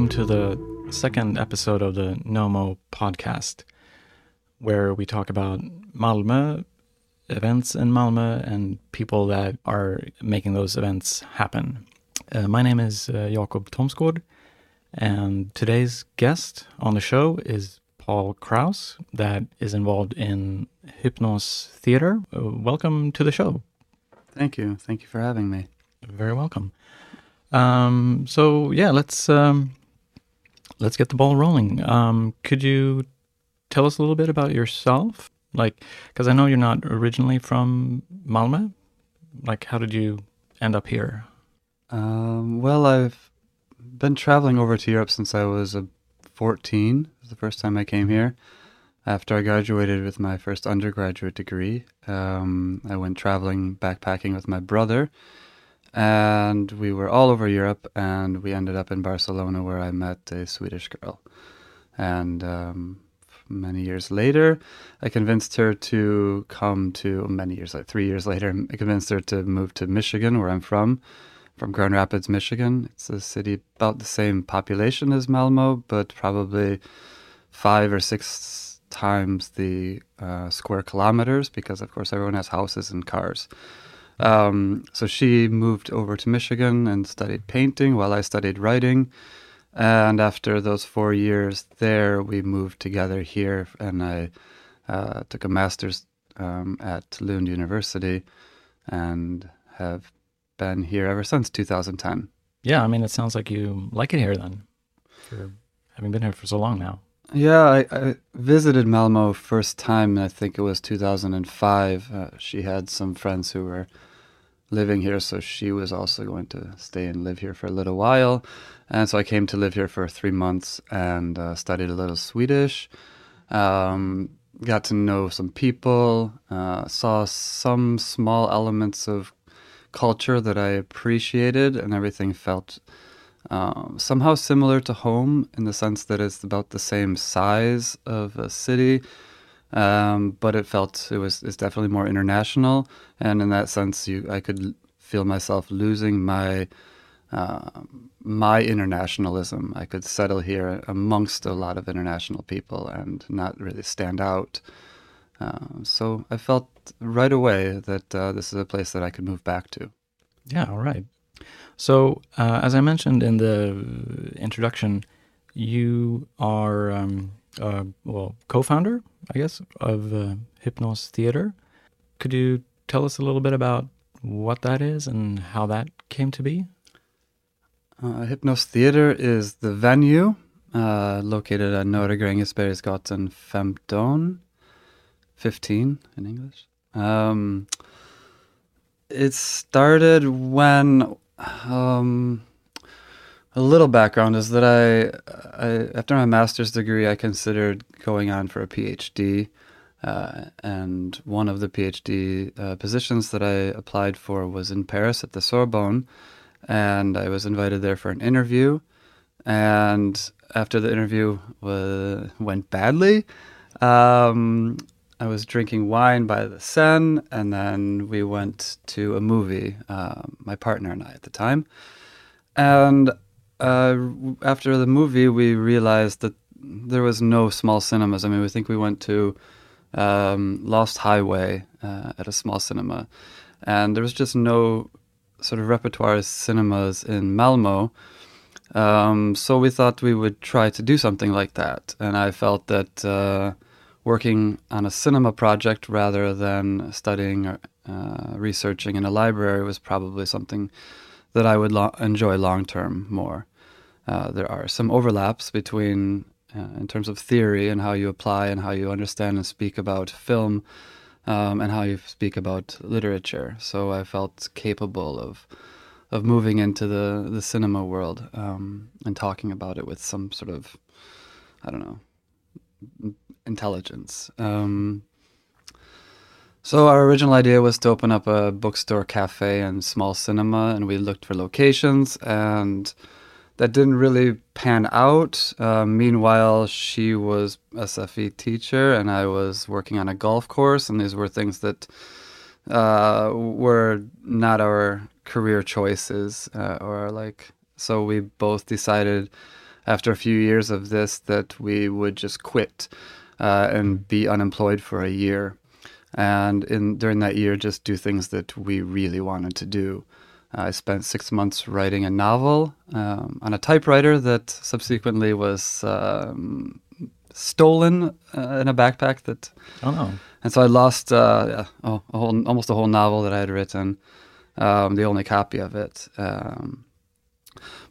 welcome to the second episode of the Nomo podcast, where we talk about Malmö, events in Malmö, and people that are making those events happen. Uh, my name is uh, Jakob Tomsgård, and today's guest on the show is Paul Kraus, that is involved in Hypnos Theater. Uh, welcome to the show. Thank you. Thank you for having me. Very welcome. Um, so yeah, let's um, let's get the ball rolling. Um, could you tell us a little bit about yourself? Like, because I know you're not originally from Malmö. Like, how did you end up here? Um, well, I've been traveling over to Europe since I was uh, 14. It was the first time I came here. After I graduated with my first undergraduate degree, um, I went traveling backpacking with my brother and we were all over Europe, and we ended up in Barcelona where I met a Swedish girl. And um, many years later, I convinced her to come to many years, like three years later, I convinced her to move to Michigan, where I'm from, from Grand Rapids, Michigan. It's a city about the same population as Malmo, but probably five or six times the uh, square kilometers because, of course, everyone has houses and cars. Um, so she moved over to Michigan and studied painting while I studied writing. And after those four years there, we moved together here, and I uh, took a master's um, at Lund University and have been here ever since 2010. Yeah, I mean, it sounds like you like it here then, for having been here for so long now. Yeah, I, I visited Malmo first time. I think it was 2005. Uh, she had some friends who were living here, so she was also going to stay and live here for a little while. And so I came to live here for three months and uh, studied a little Swedish. Um, got to know some people, uh, saw some small elements of culture that I appreciated, and everything felt uh, somehow similar to home in the sense that it's about the same size of a city um, but it felt it was it's definitely more international, and in that sense, you I could feel myself losing my uh, my internationalism. I could settle here amongst a lot of international people and not really stand out. Uh, so I felt right away that uh, this is a place that I could move back to. Yeah, all right. So, uh, as I mentioned in the introduction, you are um, uh, well, co-founder, I guess, of uh, Hypnos Theater. Could you tell us a little bit about what that is and how that came to be? Uh, Hypnos Theater is the venue uh, located at Norra Grängesbergsgatan 15, 15 in English. Um, it started when um, a little background is that I, I, after my master's degree, I considered going on for a PhD. Uh, and one of the PhD uh, positions that I applied for was in Paris at the Sorbonne. And I was invited there for an interview. And after the interview went badly, um, I was drinking wine by the Seine. And then we went to a movie, uh, my partner and I at the time. And uh, after the movie, we realized that there was no small cinemas. I mean, we think we went to um, Lost Highway uh, at a small cinema, and there was just no sort of repertoire cinemas in Malmo. Um, so we thought we would try to do something like that, and I felt that uh, working on a cinema project rather than studying or uh, researching in a library was probably something that I would lo- enjoy long term more. Uh, there are some overlaps between, uh, in terms of theory and how you apply and how you understand and speak about film um, and how you speak about literature. So I felt capable of of moving into the, the cinema world um, and talking about it with some sort of, I don't know, intelligence. Um, so our original idea was to open up a bookstore, cafe, and small cinema, and we looked for locations and that didn't really pan out. Uh, meanwhile, she was a SFI teacher, and I was working on a golf course, and these were things that uh, were not our career choices, uh, or like so. We both decided after a few years of this that we would just quit uh, and be unemployed for a year, and in during that year just do things that we really wanted to do. I spent six months writing a novel um, on a typewriter that subsequently was um, stolen uh, in a backpack that Oh no. and so I lost uh, yeah, a whole, almost a whole novel that I had written, um, the only copy of it. Um,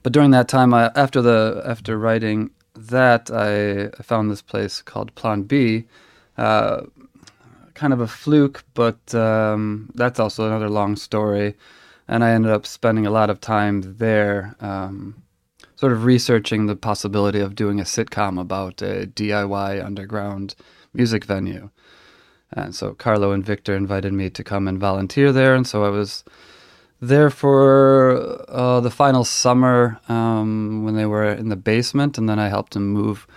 but during that time, I, after the after writing that, I, I found this place called Plan B, uh, kind of a fluke, but um, that's also another long story. And I ended up spending a lot of time there, um, sort of researching the possibility of doing a sitcom about a DIY underground music venue. And so Carlo and Victor invited me to come and volunteer there. And so I was there for uh, the final summer um, when they were in the basement. And then I helped them move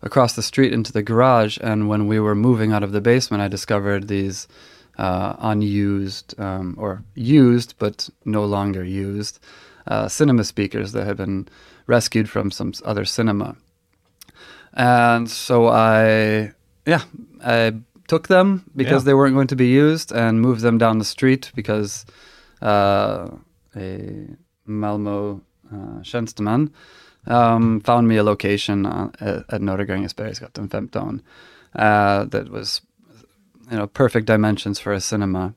across the street into the garage. And when we were moving out of the basement, I discovered these uh, unused um, or used, but no longer used uh, cinema speakers that had been rescued from some other cinema. And so I, yeah, I took them because Yeah. they weren't going to be used and moved them down the street because uh, a Malmo uh, tjänsteman um, found me a location on, at, at Norra Grängesbergsgatan 15 uh, that was you know perfect dimensions for a cinema.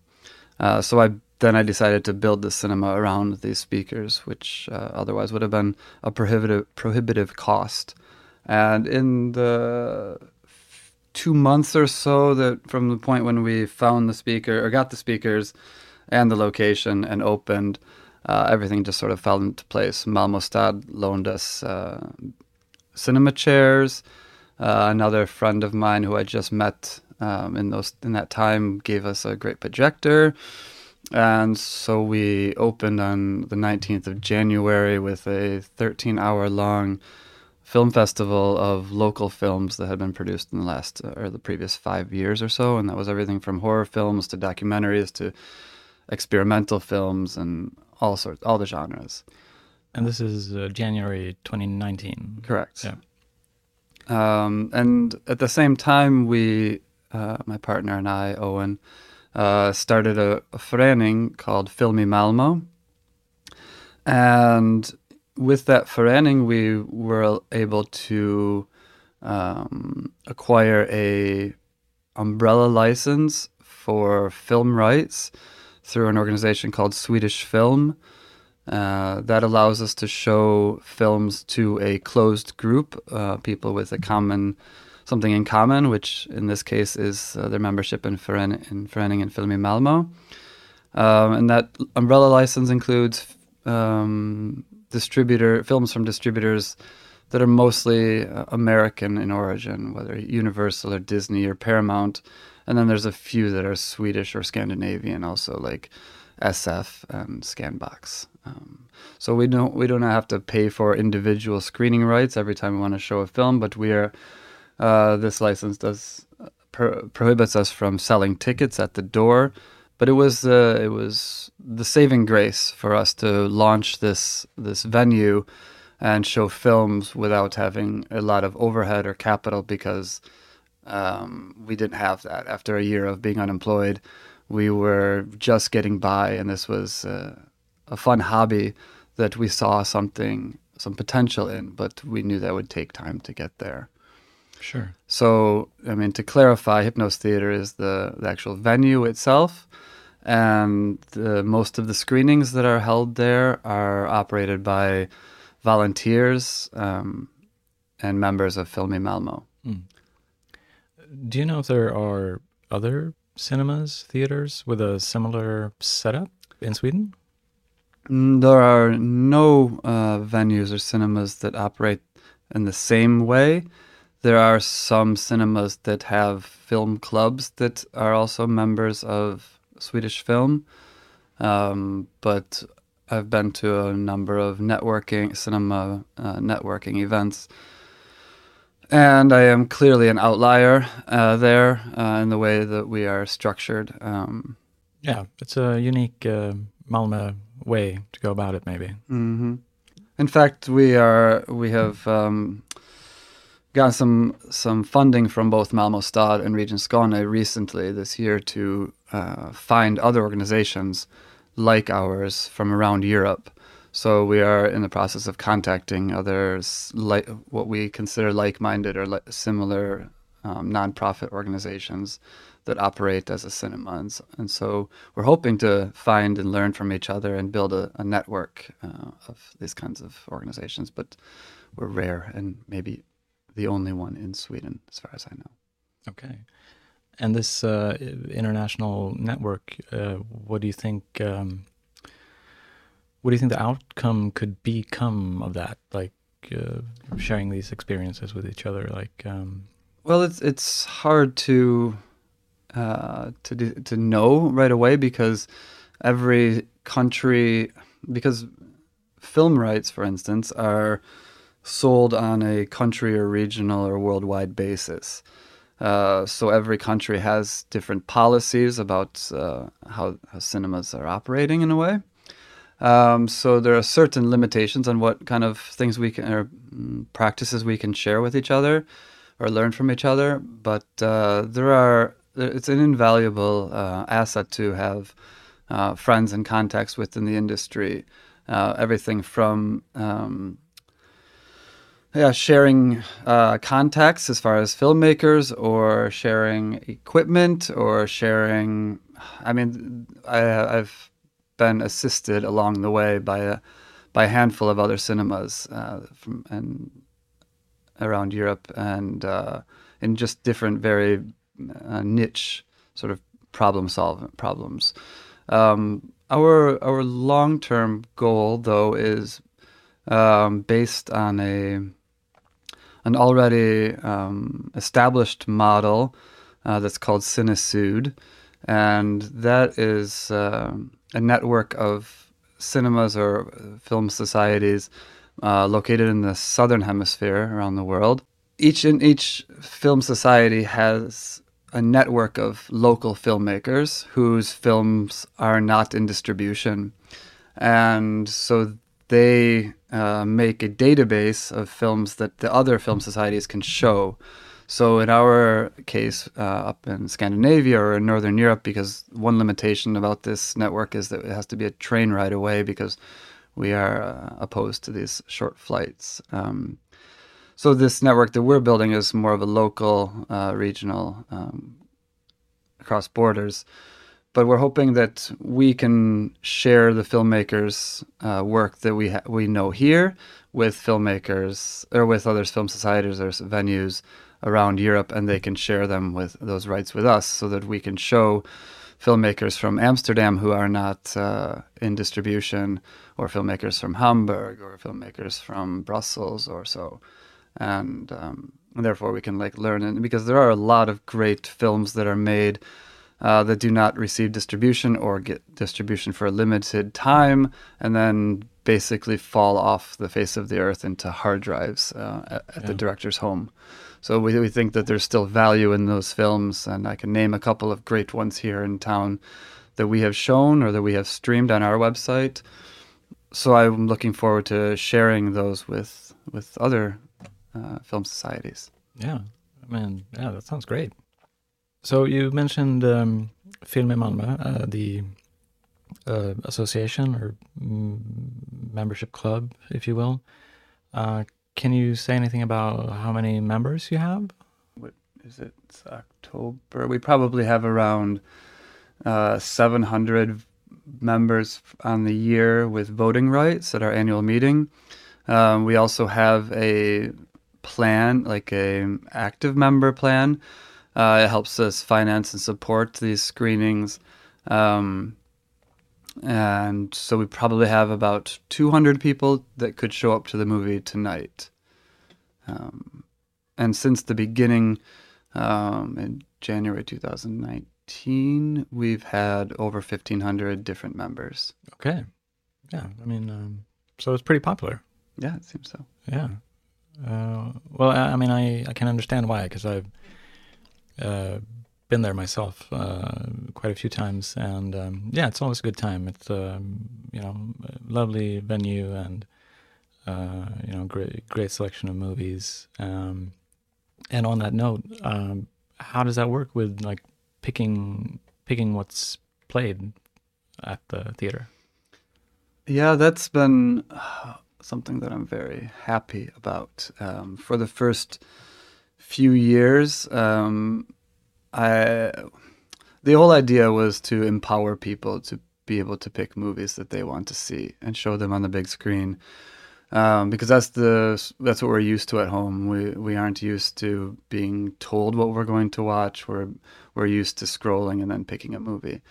Uh, so I then I decided to build the cinema around these speakers, which uh, otherwise would have been a prohibitive prohibitive cost. And in the two months or so that from the point when we found the speaker or got the speakers and the location and opened, uh, everything just sort of fell into place. Malmo Stad loaned us uh, cinema chairs. Uh, another friend of mine who I just met um, in those in that time gave us a great projector, and so we opened on the 19th of January with a 13-hour long film festival of local films that had been produced in the last uh, or the previous five years or so, and that was everything from horror films to documentaries to experimental films and all sorts, all the genres. And this is uh, January 2019. Correct. Yeah. Um, and at the same time, we, uh, my partner and I, Owen, uh, started a, a called Film i Malmö. And with that förening, we were able to um, acquire a umbrella license for film rights through an organization called Swedish Film. Uh, that allows us to show films to a closed group, uh, people with a common, something in common, which in this case is uh, their membership in, Fören- in Föreningen Film i Malmö. Um, and that umbrella license includes um, distributor films from distributors that are mostly uh, American in origin, whether Universal or Disney or Paramount. And then there's a few that are Swedish or Scandinavian, also like SF and Scanbox. Um, so we don't we don't have to pay for individual screening rights every time we want to show a film, but we are uh, this license does pro- prohibits us from selling tickets at the door. But it was uh, it was the saving grace for us to launch this this venue and show films without having a lot of overhead or capital because um, we didn't have that after a year of being unemployed. We were just getting by, and this was uh, a fun hobby that we saw something, some potential in, but we knew that would take time to get there. Sure. So, I mean, to clarify, Hypnos Theater is the, the actual venue itself, and the, most of the screenings that are held there are operated by volunteers um, and members of Film i Malmö. Do you know if there are other cinemas, theaters with a similar setup in Sweden? Mm, There are no uh, venues or cinemas that operate in the same way. There are some cinemas that have film clubs that are also members of Swedish Film. Um, but I've been to a number of networking, cinema uh, networking events. And I am clearly an outlier uh, there uh, in the way that we are structured. Um, Yeah, it's a unique uh, Malmö way to go about it, maybe. hmm In fact, we are we have um, gotten some some funding from both Malmo Stad and Region Skåne recently this year to uh, find other organizations like ours from around Europe. So we are in the process of contacting others like what we consider like-minded or li- similar um, nonprofit organizations that operate as a cinema. And so, and so, we're hoping to find and learn from each other and build a, a network uh, of these kinds of organizations. But we're rare and maybe the only one in Sweden, as far as I know. Okay. And this uh, international network, uh, what do you think? Um, what do you think the outcome could become of that? Like uh, sharing these experiences with each other, like. Um... Well, it's it's hard to uh, to do, to know right away because every country because film rights, for instance, are sold on a country or regional or worldwide basis. Uh, so every country has different policies about uh, how, how, cinemas are operating in a way. Um, so there are certain limitations on what kind of things we can or mm, practices we can share with each other or learn from each other. But uh, there are it's an invaluable uh, asset to have uh, friends and contacts within the industry. Uh, everything from um, yeah, sharing uh, contacts as far as filmmakers, or sharing equipment, or sharing. I mean, I, have been assisted along the way by a by a handful of other cinemas uh, from and around Europe and uh, in just different, very uh, niche sort of problem solving problems. Um, our our long term goal though is um, based on a an already um, established model uh, that's called Cinesud, and that is uh, a network of cinemas or film societies uh, located in the southern hemisphere around the world. Each in each film society has a network of local filmmakers whose films are not in distribution. And so they uh, make a database of films that the other film societies can show. So in our case, uh, up in Scandinavia or in Northern Europe, because one limitation about this network is that it has to be a train ride away because we are uh, opposed to these short flights. Um, so this network that we're building is more of a local, uh, regional, um, across borders. But we're hoping that we can share the filmmakers' uh, work that we ha- we know here with filmmakers or with other film societies or venues around Europe, and they can share them with those rights with us, so that we can show filmmakers from Amsterdam who are not uh, in distribution, or filmmakers from Hamburg, or filmmakers from Brussels, or so. And, um, and therefore we can like learn it because there are a lot of great films that are made uh, that do not receive distribution or get distribution for a limited time and then basically fall off the face of the earth into hard drives uh, at, at yeah. the director's home. So we, we think that there's still value in those films, and I can name a couple of great ones here in town that we have shown or that we have streamed on our website. So I'm looking forward to sharing those with with other uh, film societies. Yeah, I mean, yeah, that sounds great. So you mentioned um, Film Malmö, uh, the uh, association or mm, membership club, if you will. Uh, can you say anything about how many members you have? What is it? It's October. We probably have around uh, 700 members on the year with voting rights at our annual meeting. Um, we also have a plan, like a active member plan. Uh, it helps us finance and support these screenings. Um, and so we probably have about 200 people that could show up to the movie tonight. Um, and since the beginning um, in January 2019, we've had over 1,500 different members. Okay. Yeah. I mean, um, so it's pretty popular. Yeah, it seems so. Yeah. Uh, well, I, I, mean, I, I can understand why because I've uh, been there myself uh, quite a few times, and um, yeah, it's always a good time. It's um, you know lovely venue, and uh, you know, great great selection of movies. Um, and on that note, um, how does that work with like picking picking what's played at the theater? Yeah, that's been uh, something that I'm very happy about. Um, for the first few years, um, I the whole idea was to empower people to be able to pick movies that they want to see and show them on the big screen. Um, because that's the that's what we're used to at home. We we aren't used to being told what we're going to watch. We're we're used to scrolling and then picking a movie.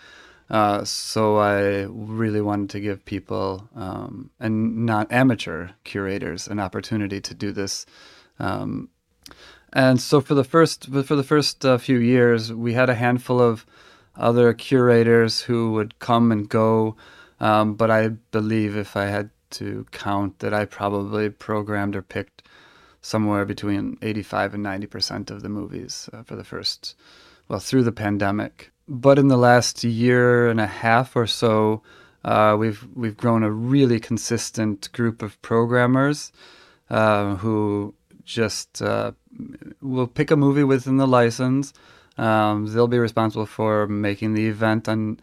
Uh, so I really wanted to give people um, and not amateur curators an opportunity to do this. Um, and so for the first for the first uh, few years, we had a handful of other curators who would come and go. Um, but I believe if I had to count that I probably programmed or picked somewhere between 85 and 90% of the movies uh, for the first, well, through the pandemic. But in the last year and a half or so, uh, we've we've grown a really consistent group of programmers uh, who just uh, will pick a movie within the license. Um, they'll be responsible for making the event on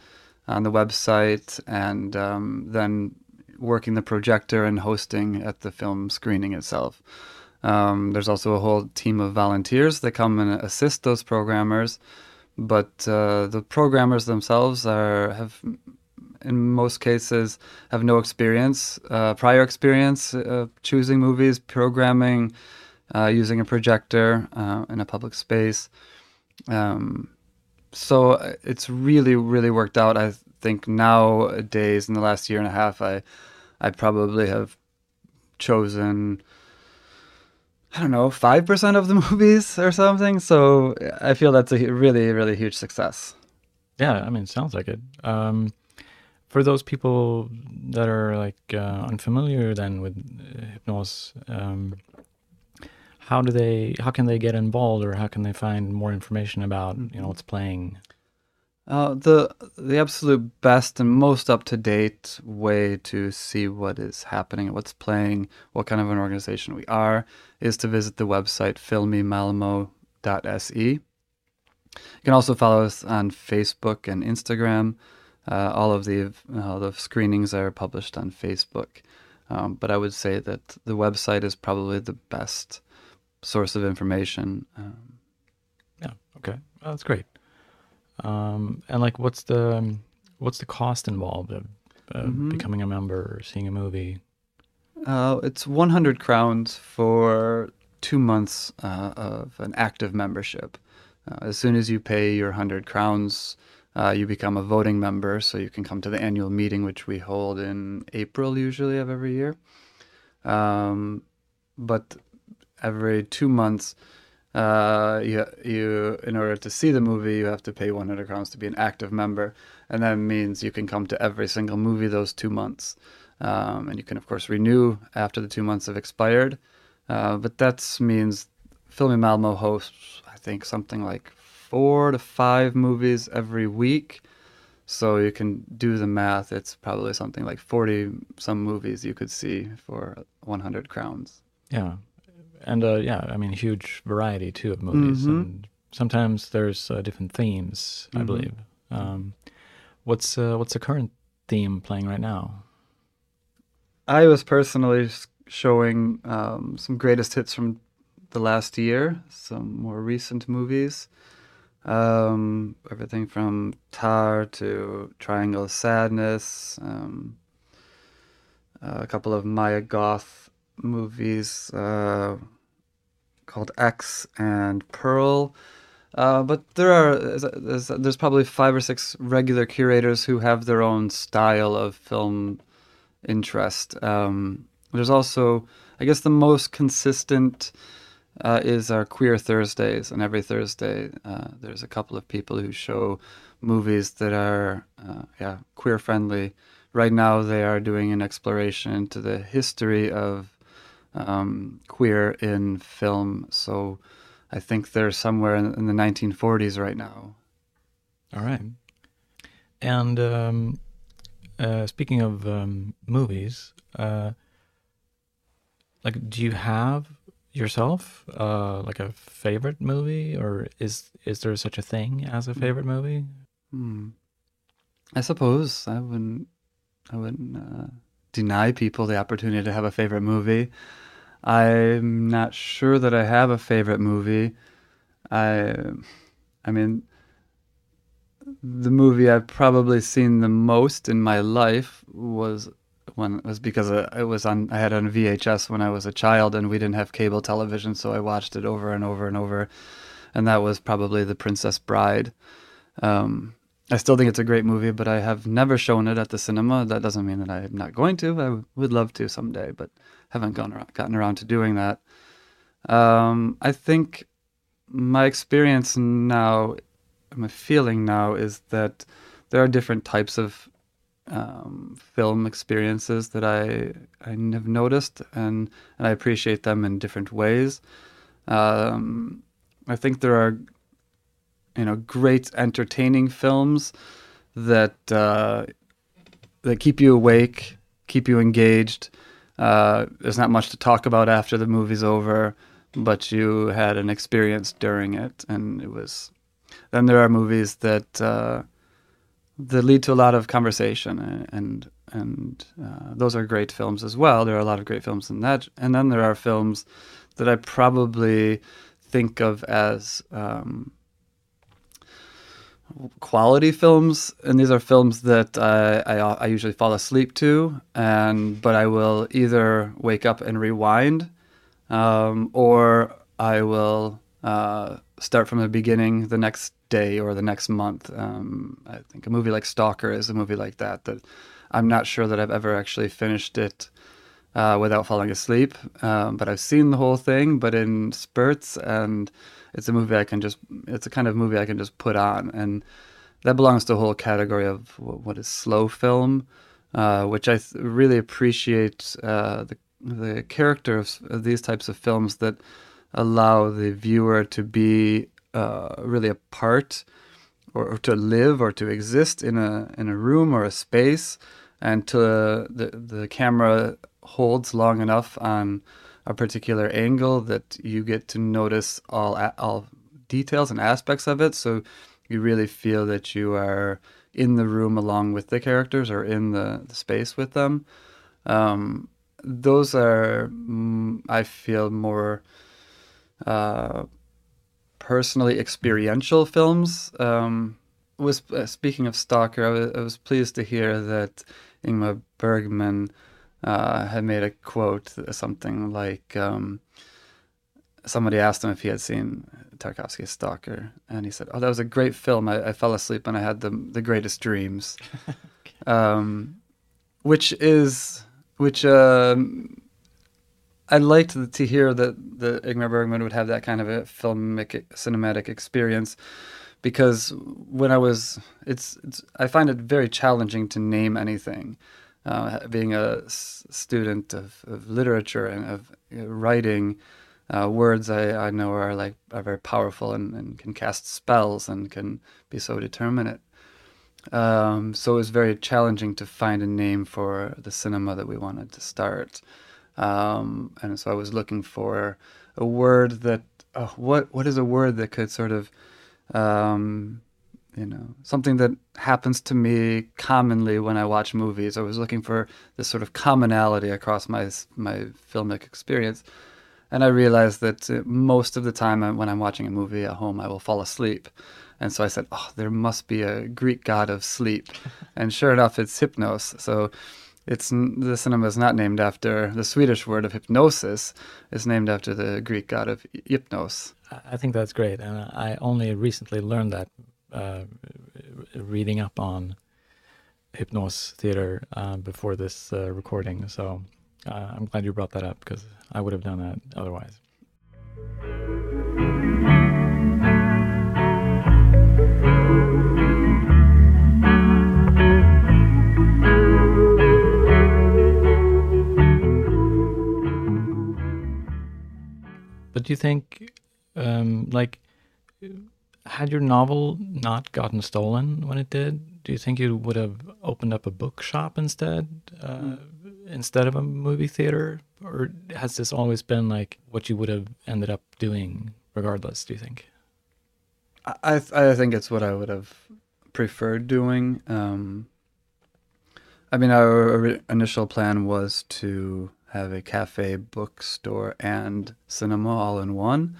on the website and um, then working the projector and hosting at the film screening itself. Um, there's also a whole team of volunteers that come and assist those programmers, but uh, the programmers themselves are have, in most cases, have no experience, uh, prior experience uh, choosing movies, programming, uh, using a projector uh, in a public space. Um, so uh, it's really, really worked out. I think nowadays, in the last year and a half, I I probably have chosen I don't know five percent of the movies or something. So I feel that's a really really huge success. Yeah, I mean, sounds like it. Um, for those people that are like uh, unfamiliar then with uh, Hypnos, um, how do they? How can they get involved, or how can they find more information about you know what's playing? Uh, the the absolute best and most up to date way to see what is happening, what's playing, what kind of an organization we are, is to visit the website filmimalmo.se. You can also follow us on Facebook and Instagram. Uh, all of the uh, the screenings are published on Facebook, um, but I would say that the website is probably the best source of information. Um, yeah. Okay. Well, that's great. Um, and like, what's the um, what's the cost involved of uh, mm-hmm. becoming a member or seeing a movie? Uh, it's 100 crowns for two months uh, of an active membership. Uh, as soon as you pay your 100 crowns, uh, you become a voting member, so you can come to the annual meeting, which we hold in April usually of every year. Um, but every two months, uh, you you in order to see the movie you have to pay 100 crowns to be an active member. And that means you can come to every single movie those two months. Um, and you can of course renew after the two months have expired. Uh, but that means Film i Malmo hosts I think something like four to five movies every week. So you can do the math. It's probably something like 40 some movies you could see for 100 crowns. Yeah and uh, yeah, I mean, huge variety too of movies, mm-hmm. and sometimes there's uh, different themes. I mm-hmm. believe. Um, what's uh, what's the current theme playing right now? I was personally showing um, some greatest hits from the last year, some more recent movies. Um, everything from Tar to Triangle of Sadness, um, a couple of Mia Goth movies uh, called X and Pearl. Uh, but there are there's, there's, probably five or six regular curators who have their own style of film interest. Um, there's also, I guess, the most consistent uh, is our Queer Thursdays, and every Thursday uh, there's a couple of people who show movies that are, uh, yeah, queer friendly. Right now, they are doing an exploration into the history of um, queer in film. So I think they're somewhere in, in the 1940s right now. All right. And um, uh, speaking of um, movies, uh, like, do you have yourself uh, like a favorite movie, or is is there such a thing as a favorite movie? Hmm. I suppose I wouldn't. I wouldn't uh, deny people the opportunity to have a favorite movie. I'm not sure that I have a favorite movie. I, I mean, the movie I've probably seen the most in my life was when it was because it was on I had on VHS when I was a child and we didn't have cable television, so I watched it over and over and over, and that was probably The Princess Bride. Um, I still think it's a great movie, but I have never shown it at the cinema. That doesn't mean that I'm not going to. I would love to someday, but haven't gone around, gotten around to doing that. Um, I think my experience now, my feeling now is that there are different types of um, film experiences that I I have noticed, and and I appreciate them in different ways. Um, I think there are, you know, great entertaining films that uh, that keep you awake, keep you engaged. Uh, there's not much to talk about after the movie's over, but you had an experience during it, and it was. Then there are movies that. Uh, that lead to a lot of conversation and and uh, those are great films as well. There are a lot of great films in that, and then there are films that I probably think of as um, quality films, and these are films that I, I, I usually fall asleep to, and but I will either wake up and rewind, um, or I will uh, start from the beginning the next day or the next month. Um, I think a movie like Stalker is a movie like that. That I'm not sure that I've ever actually finished it uh, without falling asleep. Um, but I've seen the whole thing, but in spurts, and it's a movie I can just. It's a kind of movie I can just put on, and that belongs to a whole category of what is slow film, uh, which I th- really appreciate uh, the the character of, of these types of films that allow the viewer to be uh, really a part or, or, to live or to exist in a in a room or a space and to the the camera holds long enough on a particular angle that you get to notice all all details and aspects of it so you really feel that you are in the room along with the characters or in the, the space with them um, those are mm, i feel more uh, personally experiential films. Um, was uh, speaking of Stalker, I was, I was, pleased to hear that Ingmar Bergman uh, had made a quote, something like um, somebody asked him if he had seen Tarkovsky's Stalker, and he said, "Oh, that was a great film. I, I fell asleep and I had the the greatest dreams," um, which is which. Um, I liked to hear that the Ingmar Bergman would have that kind of a filmic cinematic experience because when I was, it's, it's I find it very challenging to name anything. Uh, being a student of, of literature and of uh, writing, uh, words I, I know are like are very powerful and, and can cast spells and can be so determinate. Um, so it was very challenging to find a name for the cinema that we wanted to start. Um, and so I was looking for a word that uh, what what is a word that could sort of um, you know something that happens to me commonly when I watch movies. I was looking for this sort of commonality across my my filmic experience, and I realized that uh, most of the time when I'm watching a movie at home, I will fall asleep. And so I said, "Oh, there must be a Greek god of sleep," and sure enough, it's Hypnos. So it's the cinema is not named after the Swedish word of hypnosis. It's named after the Greek god of Hypnos. I think that's great, and I only recently learned that uh, reading up on Hypnos theater uh, before this uh, recording. So uh, I'm glad you brought that up because I would have done that otherwise. But do you think, um, like, had your novel not gotten stolen when it did, do you think you would have opened up a bookshop instead uh, instead of a movie theater, or has this always been like what you would have ended up doing regardless? Do you think? I I think it's what I would have preferred doing. Um, I mean, our initial plan was to have a cafe, bookstore, and cinema all in one.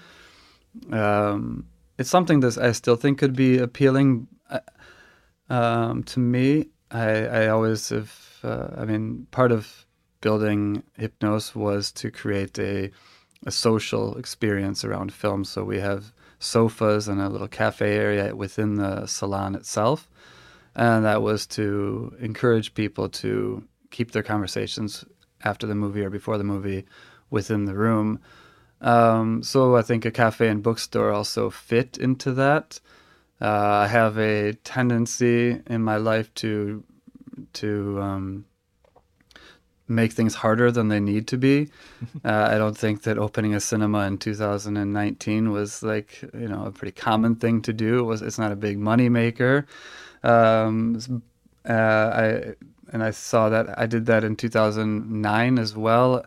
Um, it's something that I still think could be appealing uh, um, to me. I, I always have, uh, I mean, part of building Hypnos was to create a, a social experience around film. So we have sofas and a little cafe area within the salon itself. And that was to encourage people to keep their conversations after the movie or before the movie within the room. Um, so I think a cafe and bookstore also fit into that. Uh, I have a tendency in my life to to um, make things harder than they need to be. uh, I don't think that opening a cinema in 2019 was like you know a pretty common thing to do. It was it's not a big money maker. Um, uh, I and I saw that I did that in 2009 as well,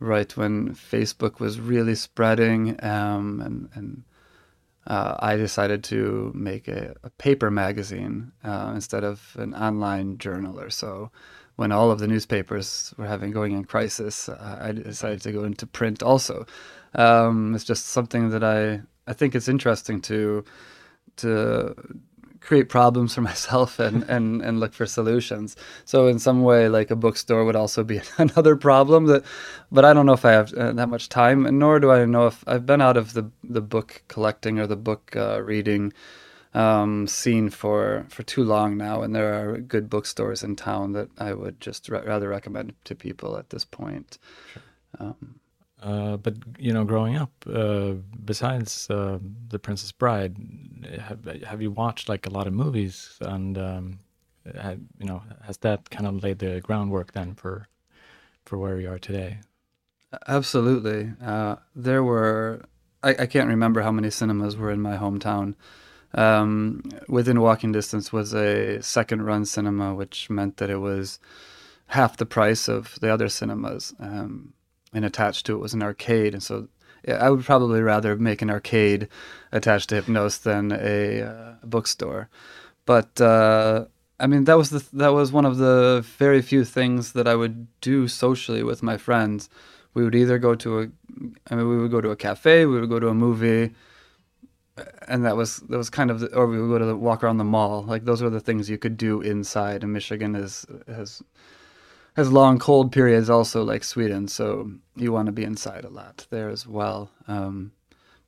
right when Facebook was really spreading, um, and and uh, I decided to make a, a paper magazine uh, instead of an online journal or so. When all of the newspapers were having going in crisis, uh, I decided to go into print also. Um, it's just something that I I think it's interesting to to create problems for myself and, and, and look for solutions. So in some way, like a bookstore would also be another problem that, but I don't know if I have uh, that much time, and nor do I know if I've been out of the the book collecting or the book uh, reading um, scene for for too long now, and there are good bookstores in town that I would just ra- rather recommend to people at this point. Sure. Um, uh, but you know, growing up, uh, besides uh, The Princess Bride, have have you watched like a lot of movies? And um, you know, has that kind of laid the groundwork then for for where we are today? Absolutely. Uh, there were I, I, can't remember how many cinemas were in my hometown. Um, within walking distance was a second run cinema, which meant that it was half the price of the other cinemas. Um, and attached to it was an arcade. And so yeah, I would probably rather make an arcade attached to Hypnos than a, uh, bookstore. But uh, I mean, that was the that was one of the very few things that I would do socially with my friends. We would either go to a, I mean, we would go to a cafe, we would go to a movie, and that was that was kind of, the, or we would go to the, walk around the mall. Like those were the things you could do inside. And Michigan is has has long cold periods also like Sweden, so you want to be inside a lot there as well. Um,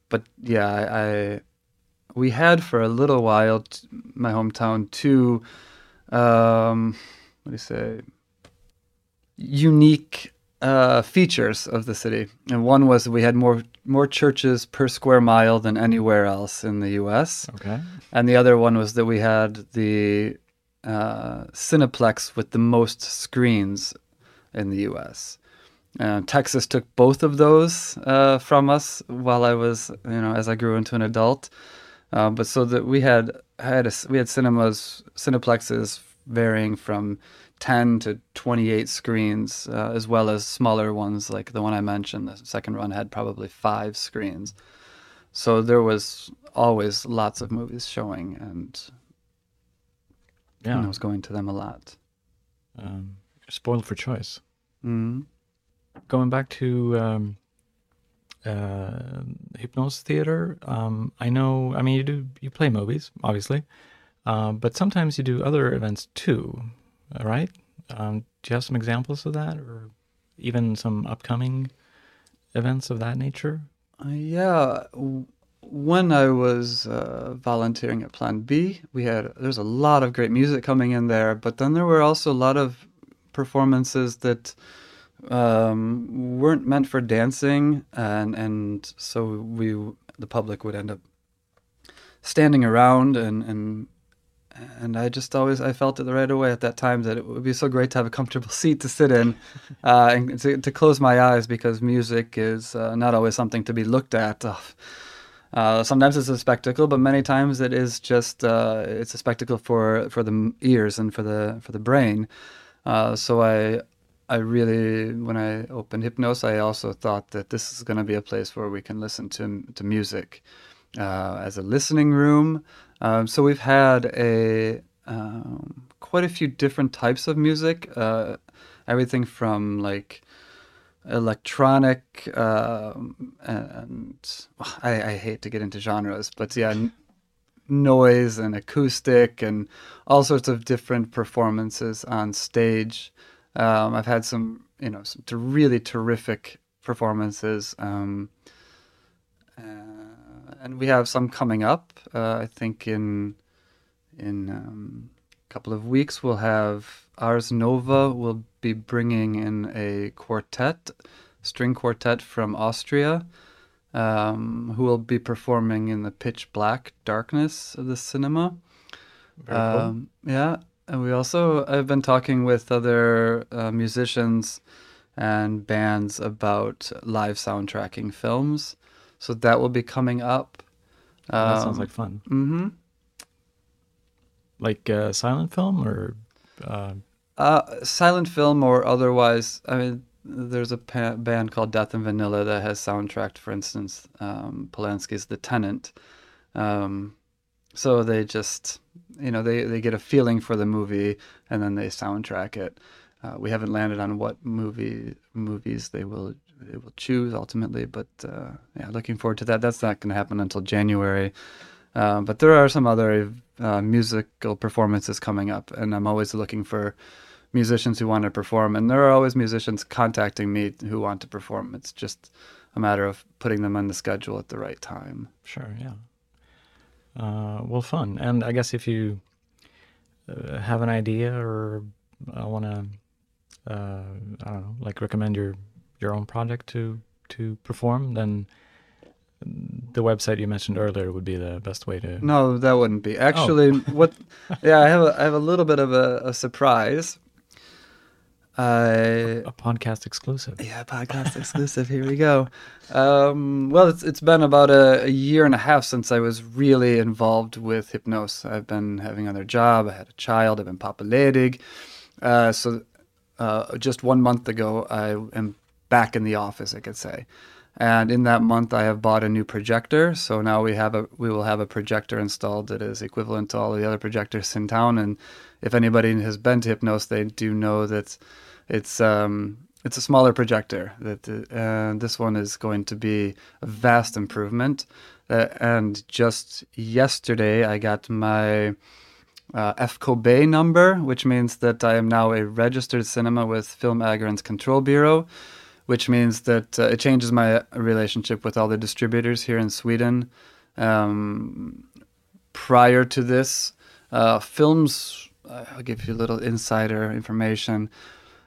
but yeah, I, I, we had for a little while t- my hometown two um, what do you say unique uh, features of the city, and one was we had more more churches per square mile than anywhere else in the U.S. Okay, and the other one was that we had the uh, Cineplex with the most screens in the U.S. Uh, Texas took both of those uh, from us while I was, you know, as I grew into an adult. Uh, but so that we had had a, we had cinemas, cineplexes varying from 10 to 28 screens, uh, as well as smaller ones like the one I mentioned. The second run had probably five screens. So there was always lots of movies showing, and yeah. And I was going to them a lot. Um, spoiled for choice. Mm-hmm. Going back to um, uh, Hypnos Theater, um, I know. I mean, you do you play movies, obviously, um, but sometimes you do other events too, right? Um, do you have some examples of that, or even some upcoming events of that nature? Uh, yeah when I was uh, volunteering at Plan B, we had there's a lot of great music coming in there, but then there were also a lot of performances that um, weren't meant for dancing, and and so we the public would end up standing around and and and I just always I felt it right away at that time that it would be so great to have a comfortable seat to sit in uh, and to, to close my eyes because music is uh, not always something to be looked at. Oh, uh, sometimes it's a spectacle, but many times it is just uh, it's a spectacle for for the ears and for the for the brain. Uh, so I I really, when I opened Hypnos, I also thought that this is going to be a place where we can listen to to music uh, as a listening room. Um, so we've had a um, quite a few different types of music, uh, everything from like electronic um, and I, I, hate to get into genres, but yeah, n- noise and acoustic and all sorts of different performances on stage. Um, I've had some, you know, some really terrific performances, um, uh, and we have some coming up. Uh, I think in in um, a couple of weeks we'll have Ars Nova will be bringing in a quartet, string quartet from Austria, um, who will be performing in the pitch black darkness of the cinema. Um, yeah, and we also I've been talking with other uh, musicians and bands about live soundtracking films, so that will be coming up. Um, that sounds um, like fun. Mm-hmm. Like a silent film or. Uh... Uh, silent film or otherwise. I mean, there's a pa- band called Death and Vanilla that has soundtracked, for instance, um, Polanski's The Tenant. Um, so they just, you know, they, they get a feeling for the movie and then they soundtrack it. Uh, we haven't landed on what movie movies they will they will choose ultimately, but uh, yeah, looking forward to that. That's not going to happen until January. Uh, but there are some other uh, musical performances coming up, and I'm always looking for musicians who want to perform, and there are always musicians contacting me who want to perform. It's just a matter of putting them on the schedule at the right time. Sure, yeah. Uh, well, fun. And I guess if you uh, have an idea or I want to, uh, I don't know, like recommend your your own project to to perform, then the website you mentioned earlier would be the best way to. No, that wouldn't be. Actually, oh. what? Yeah, I have a, I have a little bit of a, a surprise. Uh, a podcast exclusive. Yeah, podcast exclusive. Here we go. Um, well, it's it's been about a, a, year and a half since I was really involved with Hypnos. I've been having another job. I had a child. I've been pappaledig. Uh, so uh, just one month ago, I am back in the office, I could say. And in that month, I have bought a new projector. So now we have a we will have a projector installed that is equivalent to all the other projectors in town. And if anybody has been to Hypnos, they do know that it's um, it's a smaller projector. That uh, this one is going to be a vast improvement. Uh, and just yesterday, I got my uh, FKB number, which means that I am now a registered cinema with Film Filmägarnas Control Bureau which means that uh, it changes my relationship with all the distributors here in Sweden. Um, prior to this, uh, films, uh, I'll give you a little insider information.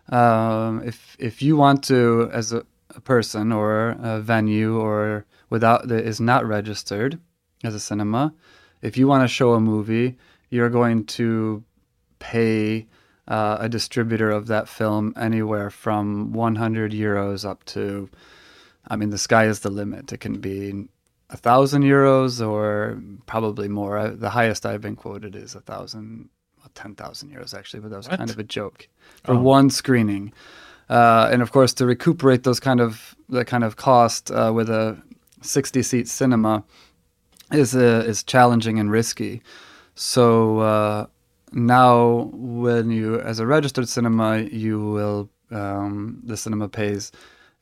Um, if if you want to, as a, a, person or a venue or without that is not registered as a cinema, if you want to show a movie, you're going to pay uh, a distributor of that film anywhere from 100 euros up to, I mean, the sky is the limit. It can be a thousand euros or probably more. the highest I've been quoted is a thousand, well, 10,000 euros actually, but that was what? kind of a joke for oh. one screening. Uh, and of course, to recuperate those kind of the kind of cost uh, with a 60 seat cinema is uh, is challenging and risky. So uh, now when you as a registered cinema you will um, the cinema pays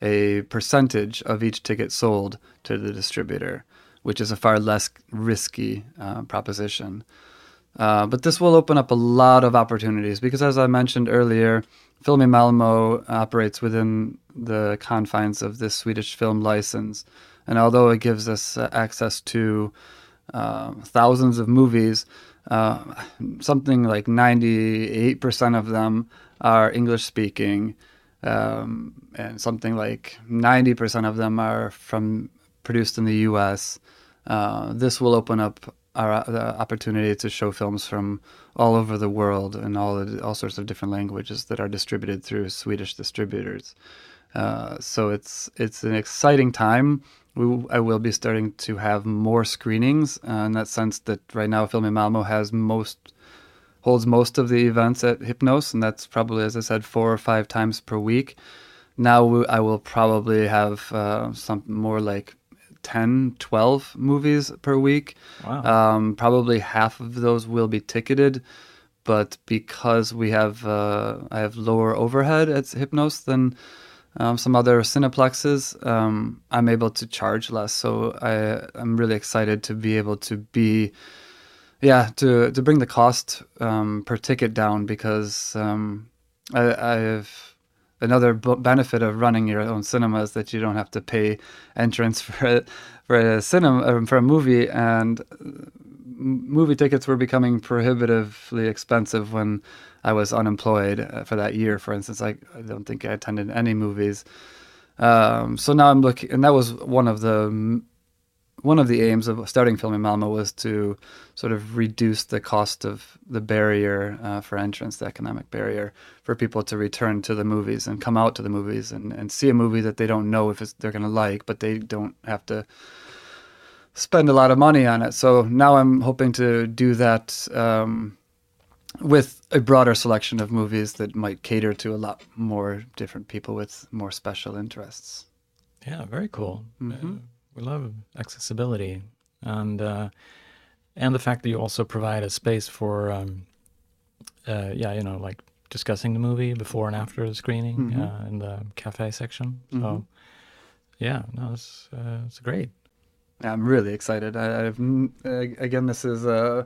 a percentage of each ticket sold to the distributor which is a far less risky uh, proposition. Uh, but this will open up a lot of opportunities because as i mentioned earlier film malmo operates within the confines of this swedish film license. And although it gives us access to uh, thousands of movies uh, something like 98% of them are English speaking, um, and something like 90% of them are from produced in the U.S. Uh, this will open up our the opportunity to show films from all over the world and all all sorts of different languages that are distributed through Swedish distributors. Uh, so it's it's an exciting time we, I will be starting to have more screenings uh, in that sense that right now Film i Malmö has most holds most of the events at Hypnos, and that's probably, as I said, four or five times per week. Now we- I will probably have uh, something more like 10, 12 movies per week. Wow. Um, probably half of those will be ticketed, but because we have uh, I have lower overhead at Hypnos than um, some other cineplexes, um, I'm able to charge less. So I I'm really excited to be able to be yeah to to bring the cost um, per ticket down because um, I, I've another b- benefit of running your own cinema is that you don't have to pay entrance for a, for a cinema um, for a movie and movie tickets were becoming prohibitively expensive when I was unemployed uh, for that year for instance. I, I don't think I attended any movies. Um, so now I'm looking and that was one of the one of the aims of starting film in Malmo was to sort of reduce the cost of the barrier uh, for entrance, the economic barrier, for people to return to the movies and come out to the movies and, and see a movie that they don't know if they're going to like, but they don't have to spend a lot of money on it. So now I'm hoping to do that um, with a broader selection of movies that might cater to a lot more different people with more special interests. Yeah, very cool. Mhm. Uh, we love accessibility and uh, and the fact that you also provide a space for um, uh, yeah, you know, like discussing the movie before and after the screening Mhm. uh, in the cafe section. So Mhm. yeah, no, it's uh, it's great. I'm really excited. I, I've uh, again, this is uh,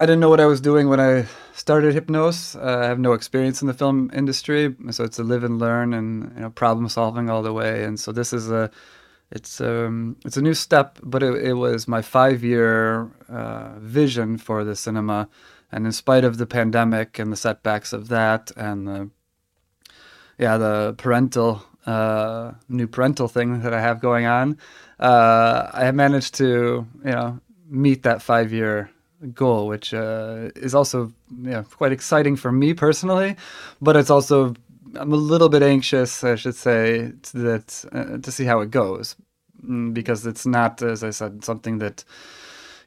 I didn't know what I was doing when I started Hypnos. Uh, I have no experience in the film industry, so it's a live and learn and you know problem solving all the way. And so this is a it's um it's a new step, but it, it was my five year uh, vision for the cinema. And in spite of the pandemic and the setbacks of that, and the yeah the parental uh, new parental thing that I have going on, uh, I have managed to you know meet that five year goal, which uh, is also yeah quite exciting for me personally, but it's also I'm a little bit anxious, I should say, to that uh, to see how it goes, Mm, because it's not, as I said, something that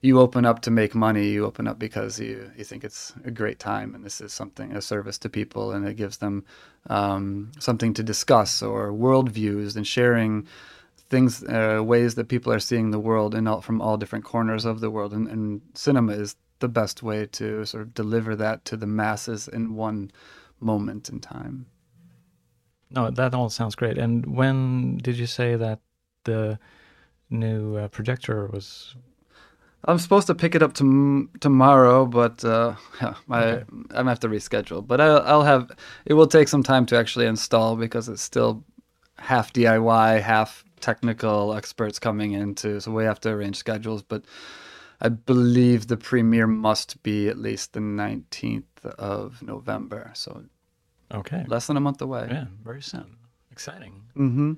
you open up to make money. You open up because you you think it's a great time, and this is something a service to people, and it gives them um, something to discuss or worldviews and sharing things, uh, ways that people are seeing the world and all, from all different corners of the world, and, and cinema is the best way to sort of deliver that to the masses in one moment in time. No, that all sounds great. And when did you say that the new uh, projector was? I'm supposed to pick it up tom- tomorrow, but uh, yeah, I, Okay. I'm gonna have to reschedule. But I'll, I'll have. It will take some time to actually install because it's still half DIY, half technical experts coming into. So we have to arrange schedules. But I believe the premiere must be at least the 19th of November. So Okay. less than a month away. Yeah, very soon. Exciting. Mm-hmm.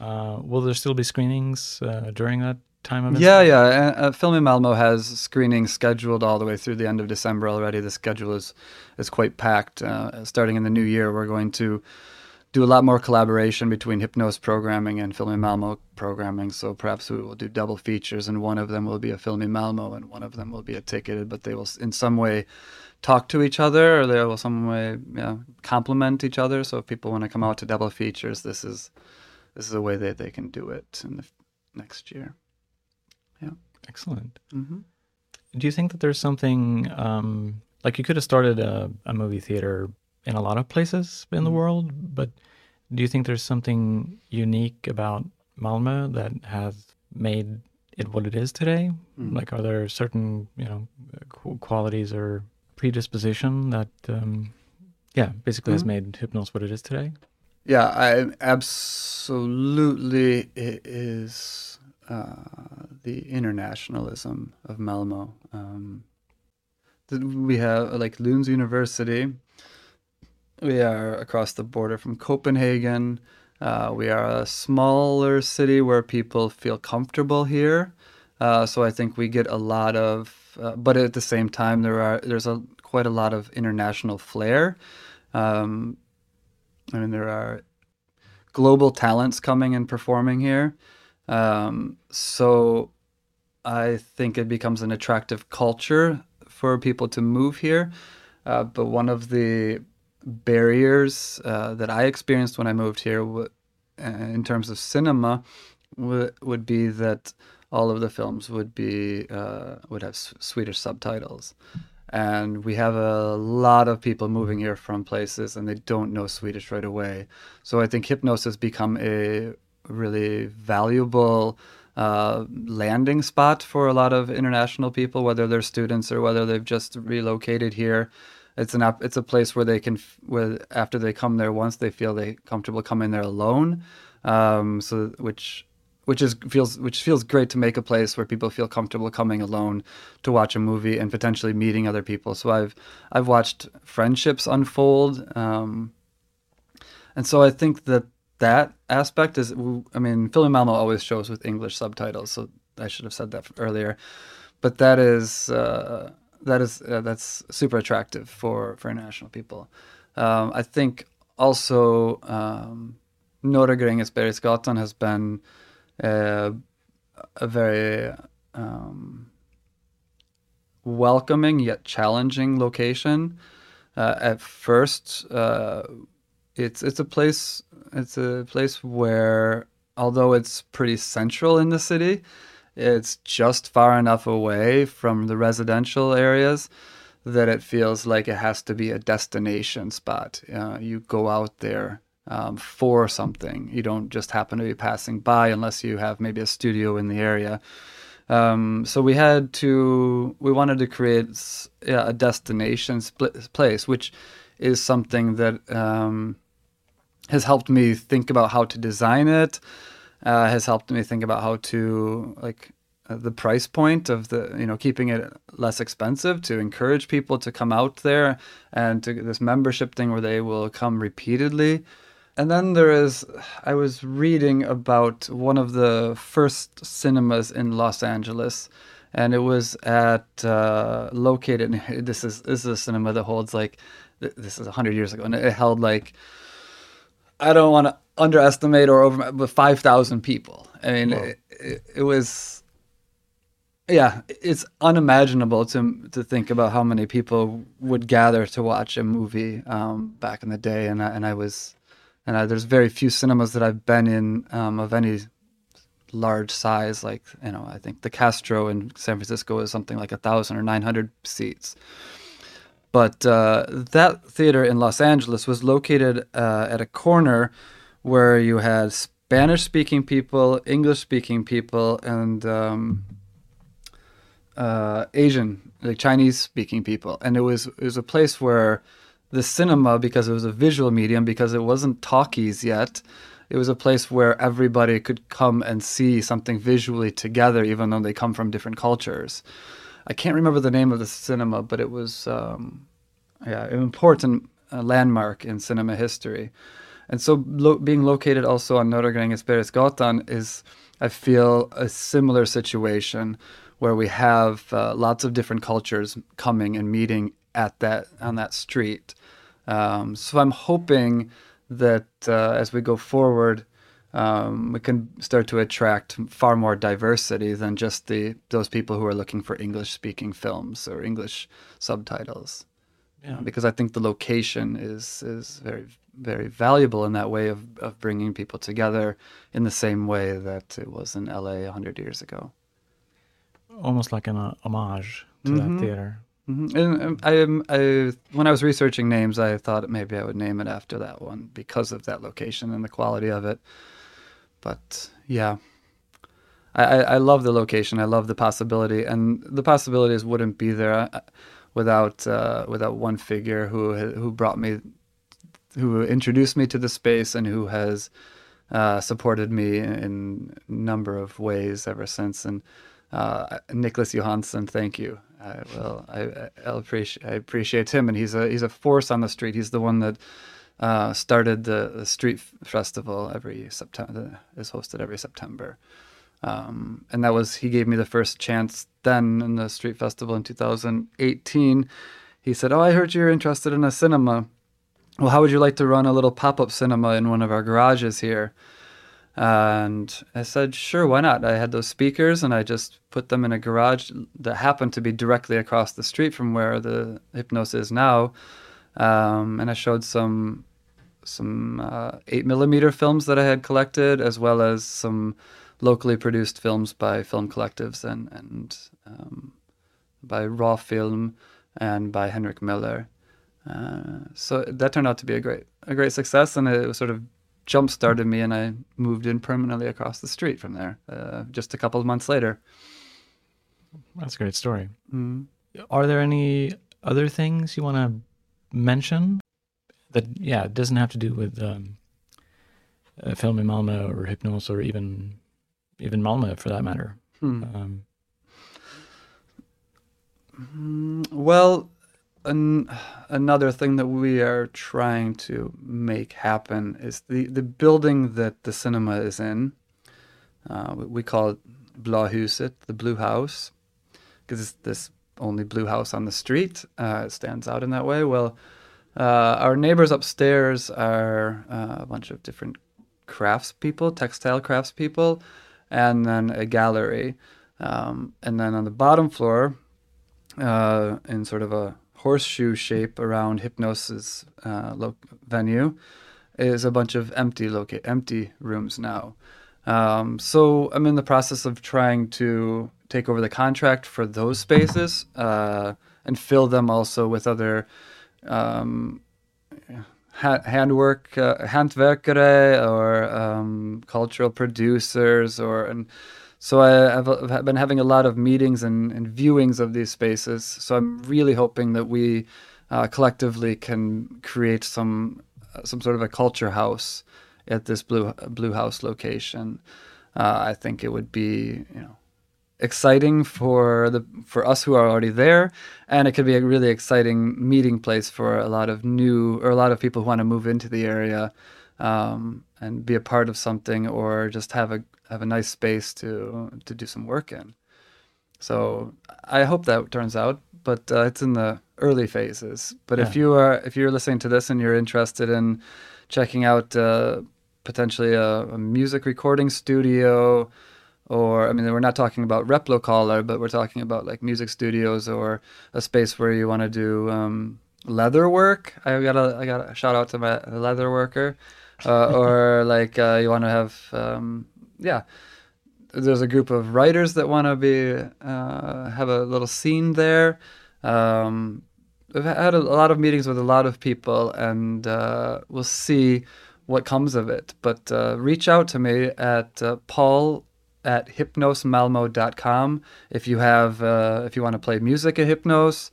Uh, will there still be screenings uh, during that time of it? Yeah, yeah. Uh, uh, Film in Malmo has screenings scheduled all the way through the end of December already. The schedule is is quite packed. Uh, starting in the new year, we're going to do a lot more collaboration between Hypnos programming and Film in Malmo programming. So perhaps we will do double features, and one of them will be a Film in Malmo, and one of them will be a ticketed. But they will, in some way, talk to each other, or they will some way, yeah, complement each other. So if people want to come out to double features, this is this is a way that they can do it in the next year. Excellent. Mm-hmm. Do you think that there's something um, like you could have started a, a movie theater in a lot of places in the Mhm. world, but do you think there's something unique about Malmö that has made it what it is today? Mm. Like, are there certain you know qualities or predisposition that um, yeah basically has Mhm. made Hypnos what it is today? Yeah, I absolutely it is uh, the internationalism of Malmo. Um, we have like Lunds University. We are across the border from Copenhagen. Uh, we are a smaller city where people feel comfortable here. Uh, so I think we get a lot of, uh, but at the same time, there are there's a quite a lot of international flair. Um, I mean, there are global talents coming and performing here. Um, so I think it becomes an attractive culture for people to move here. Uh, but one of the barriers uh, that I experienced when I moved here, w- uh, in terms of cinema, w- would be that all of the films would be uh, would have S- Swedish subtitles, and we have a lot of people moving here from places and they don't know Swedish right away. So I think Hypnos's become a really valuable uh, landing spot for a lot of international people, whether they're students or whether they've just relocated here. It's an it's a place where they can where after they come there once they feel they comfortable coming there alone. Um, so which which is feels which feels great to make a place where people feel comfortable coming alone to watch a movie and potentially meeting other people. So I've I've watched friendships unfold, um, and so I think that that aspect is I mean Film Malmo always shows with English subtitles, so I should have said that earlier, but that is uh, that is uh, that's super attractive for for international people. Um, I think also um, Norra has been uh, a very um, welcoming yet challenging location. Uh, at first, uh, it's it's a place it's a place where although it's pretty central in the city, it's just far enough away from the residential areas that it feels like it has to be a destination spot. Uh, you go out there um, for something. You don't just happen to be passing by unless you have maybe a studio in the area. Um, so we had to, we wanted to create yeah, a destination place, which is something that um, has helped me think about how to design it. Uh, has helped me think about how to like uh, the price point of the you know keeping it less expensive to encourage people to come out there and to this membership thing where they will come repeatedly and then there is, I was reading about one of the first cinemas in Los Angeles, and it was at uh, located. This is this is a cinema that holds like this is hundred years ago, and it held like I don't want to underestimate or over, but five thousand people. I mean, it, it, it was yeah, it's unimaginable to to think about how many people would gather to watch a movie um, back in the day, and I, and I was and uh, there's very few cinemas that I've been in um, of any large size. Like you know, I think the Castro in San Francisco is something like a thousand or nine hundred seats. But uh, that theater in Los Angeles was located uh, at a corner where you had Spanish-speaking people, English-speaking people, and um, uh, Asian, like Chinese-speaking people, and it was it was a place where the cinema because it was a visual medium because it wasn't talkies yet it was a place where everybody could come and see something visually together even though they come from different cultures i can't remember the name of the cinema but it was um, yeah an important uh, landmark in cinema history and so lo- being located also on Norra Grängesbergsgatan is i feel a similar situation where we have uh, lots of different cultures coming and meeting at that on that street. Um, so I'm hoping that uh, as we go forward, um, we can start to attract far more diversity than just the those people who are looking for English speaking films or English subtitles. Yeah. Because I think the location is is very very valuable in that way of, of bringing people together in the same way that it was in LA 100 years ago. Almost like an uh, homage to mm-hmm. that theater. Mm-hmm. And um, I, I, when I was researching names, I thought maybe I would name it after that one because of that location and the quality of it. But yeah, I, I love the location. I love the possibility, and the possibilities wouldn't be there uh, without uh, without one figure who who brought me, who introduced me to the space, and who has uh, supported me in a number of ways ever since. And uh, Nicholas Johansson, thank you. I. I, I appreciate. I appreciate him, and he's a he's a force on the street. He's the one that uh, started the, the, street festival every September. Is hosted every September, um, and that was he gave me the first chance then in the street festival in 2018. He said, "Oh, I heard you're interested in a cinema. Well, how would you like to run a little pop up cinema in one of our garages here?" And I said, sure, why not? I had those speakers and I just put them in a garage that happened to be directly across the street from where the Hypnos is now. Um, and I showed some some uh, eight millimeter films that I had collected, as well as some locally produced films by film collectives and and um, by Raw Film and by Henrik Miller. Uh, so that turned out to be a great a great success, and it sort of jump started me, and I moved in permanently across the street from there. Uh, just a couple of months later. That's a great story. Mm. Are there any other things you want to mention that yeah it doesn't have to do with um, a film in Malmö or Hypnos or even even Malmö for that matter. Hmm. Um, Mm, Well, an, another thing that we are trying to make happen is the, the building that the cinema is in. Uh, we- we call it Blåhuset, the Blue House, because it's this only blue house on the street. Uh, stands out in that way. Well, uh, our neighbors upstairs are uh, a bunch of different craftspeople, textile craftspeople, and then a gallery. Um, and then on the bottom floor, uh, in sort of a horseshoe shape around Hypnos's uh, lo- venue, is a bunch of empty loca- empty rooms now. Um, so I'm in the process of trying to take over the contract for those spaces uh, and fill them also with other um, ha- handwork, uh, hantverkare, or um, cultural producers, or and so I, I've, been having a lot of meetings and, and viewings of these spaces. So I'm really hoping that we uh, collectively can create some some sort of a culture house at this blue blue house location. Uh, I think it would be you know exciting for the for us who are already there, and it could be a really exciting meeting place for a lot of new or a lot of people who want to move into the area um, and be a part of something or just have a have a nice space to to do some work in. So I hope that turns out, but uh, it's in the early phases. But if you are if you're listening to this and you're interested in checking out uh, potentially a, a music recording studio, or I mean we're not talking about replokaler, but we're talking about like music studios or a space where you want to do um, leather work. I got a I got a shout out to my leather worker, uh, or like uh, you want to have um, yeah there's a group of writers that want to be uh, have a little scene there. Um, I've had a, a lot of meetings with a lot of people, and uh, we'll see what comes of it. But uh, reach out to me at uh, Paul at hypnosmalmo.com if you have uh, if you want to play music at Hypnos.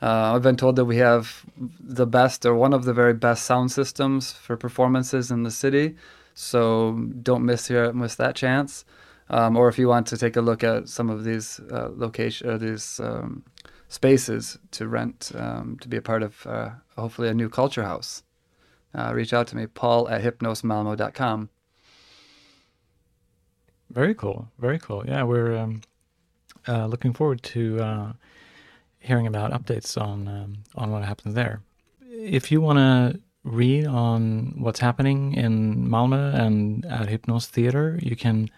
Uh, I've been told that we have the best or one of the very best sound systems for performances in the city, so don't miss your miss that chance. Um, or if you want to take a look at some of these uh, location or these um, spaces to rent um, to be a part of uh, hopefully a new culture house, uh, reach out to me, Paul at hypnosmalmo.com. Very cool. Very cool. Yeah, we're um, uh, looking forward to uh, hearing about updates on um, on what happens there. If you want to read on what's happening in Malmö and at Hypnos Theater, you can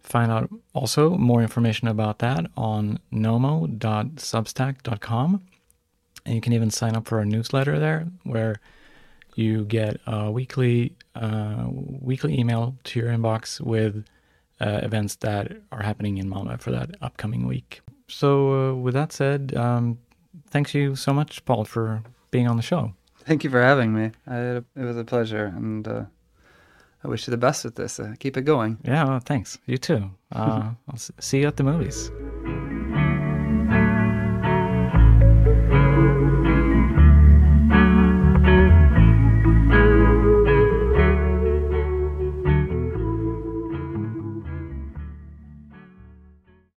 find out also more information about that on nomo.substack.com. And you can even sign up for our newsletter there, where you get a weekly uh, weekly email to your inbox with uh, events that are happening in Malmö for that upcoming week. So, uh, with that said, um, thanks you so much, Paul, for being on the show. Thank you for having me. I, it was a pleasure, and uh, I wish you the best with this. Uh, keep it going. Yeah, well, thanks. You too. Uh, I'll s- see you at the movies.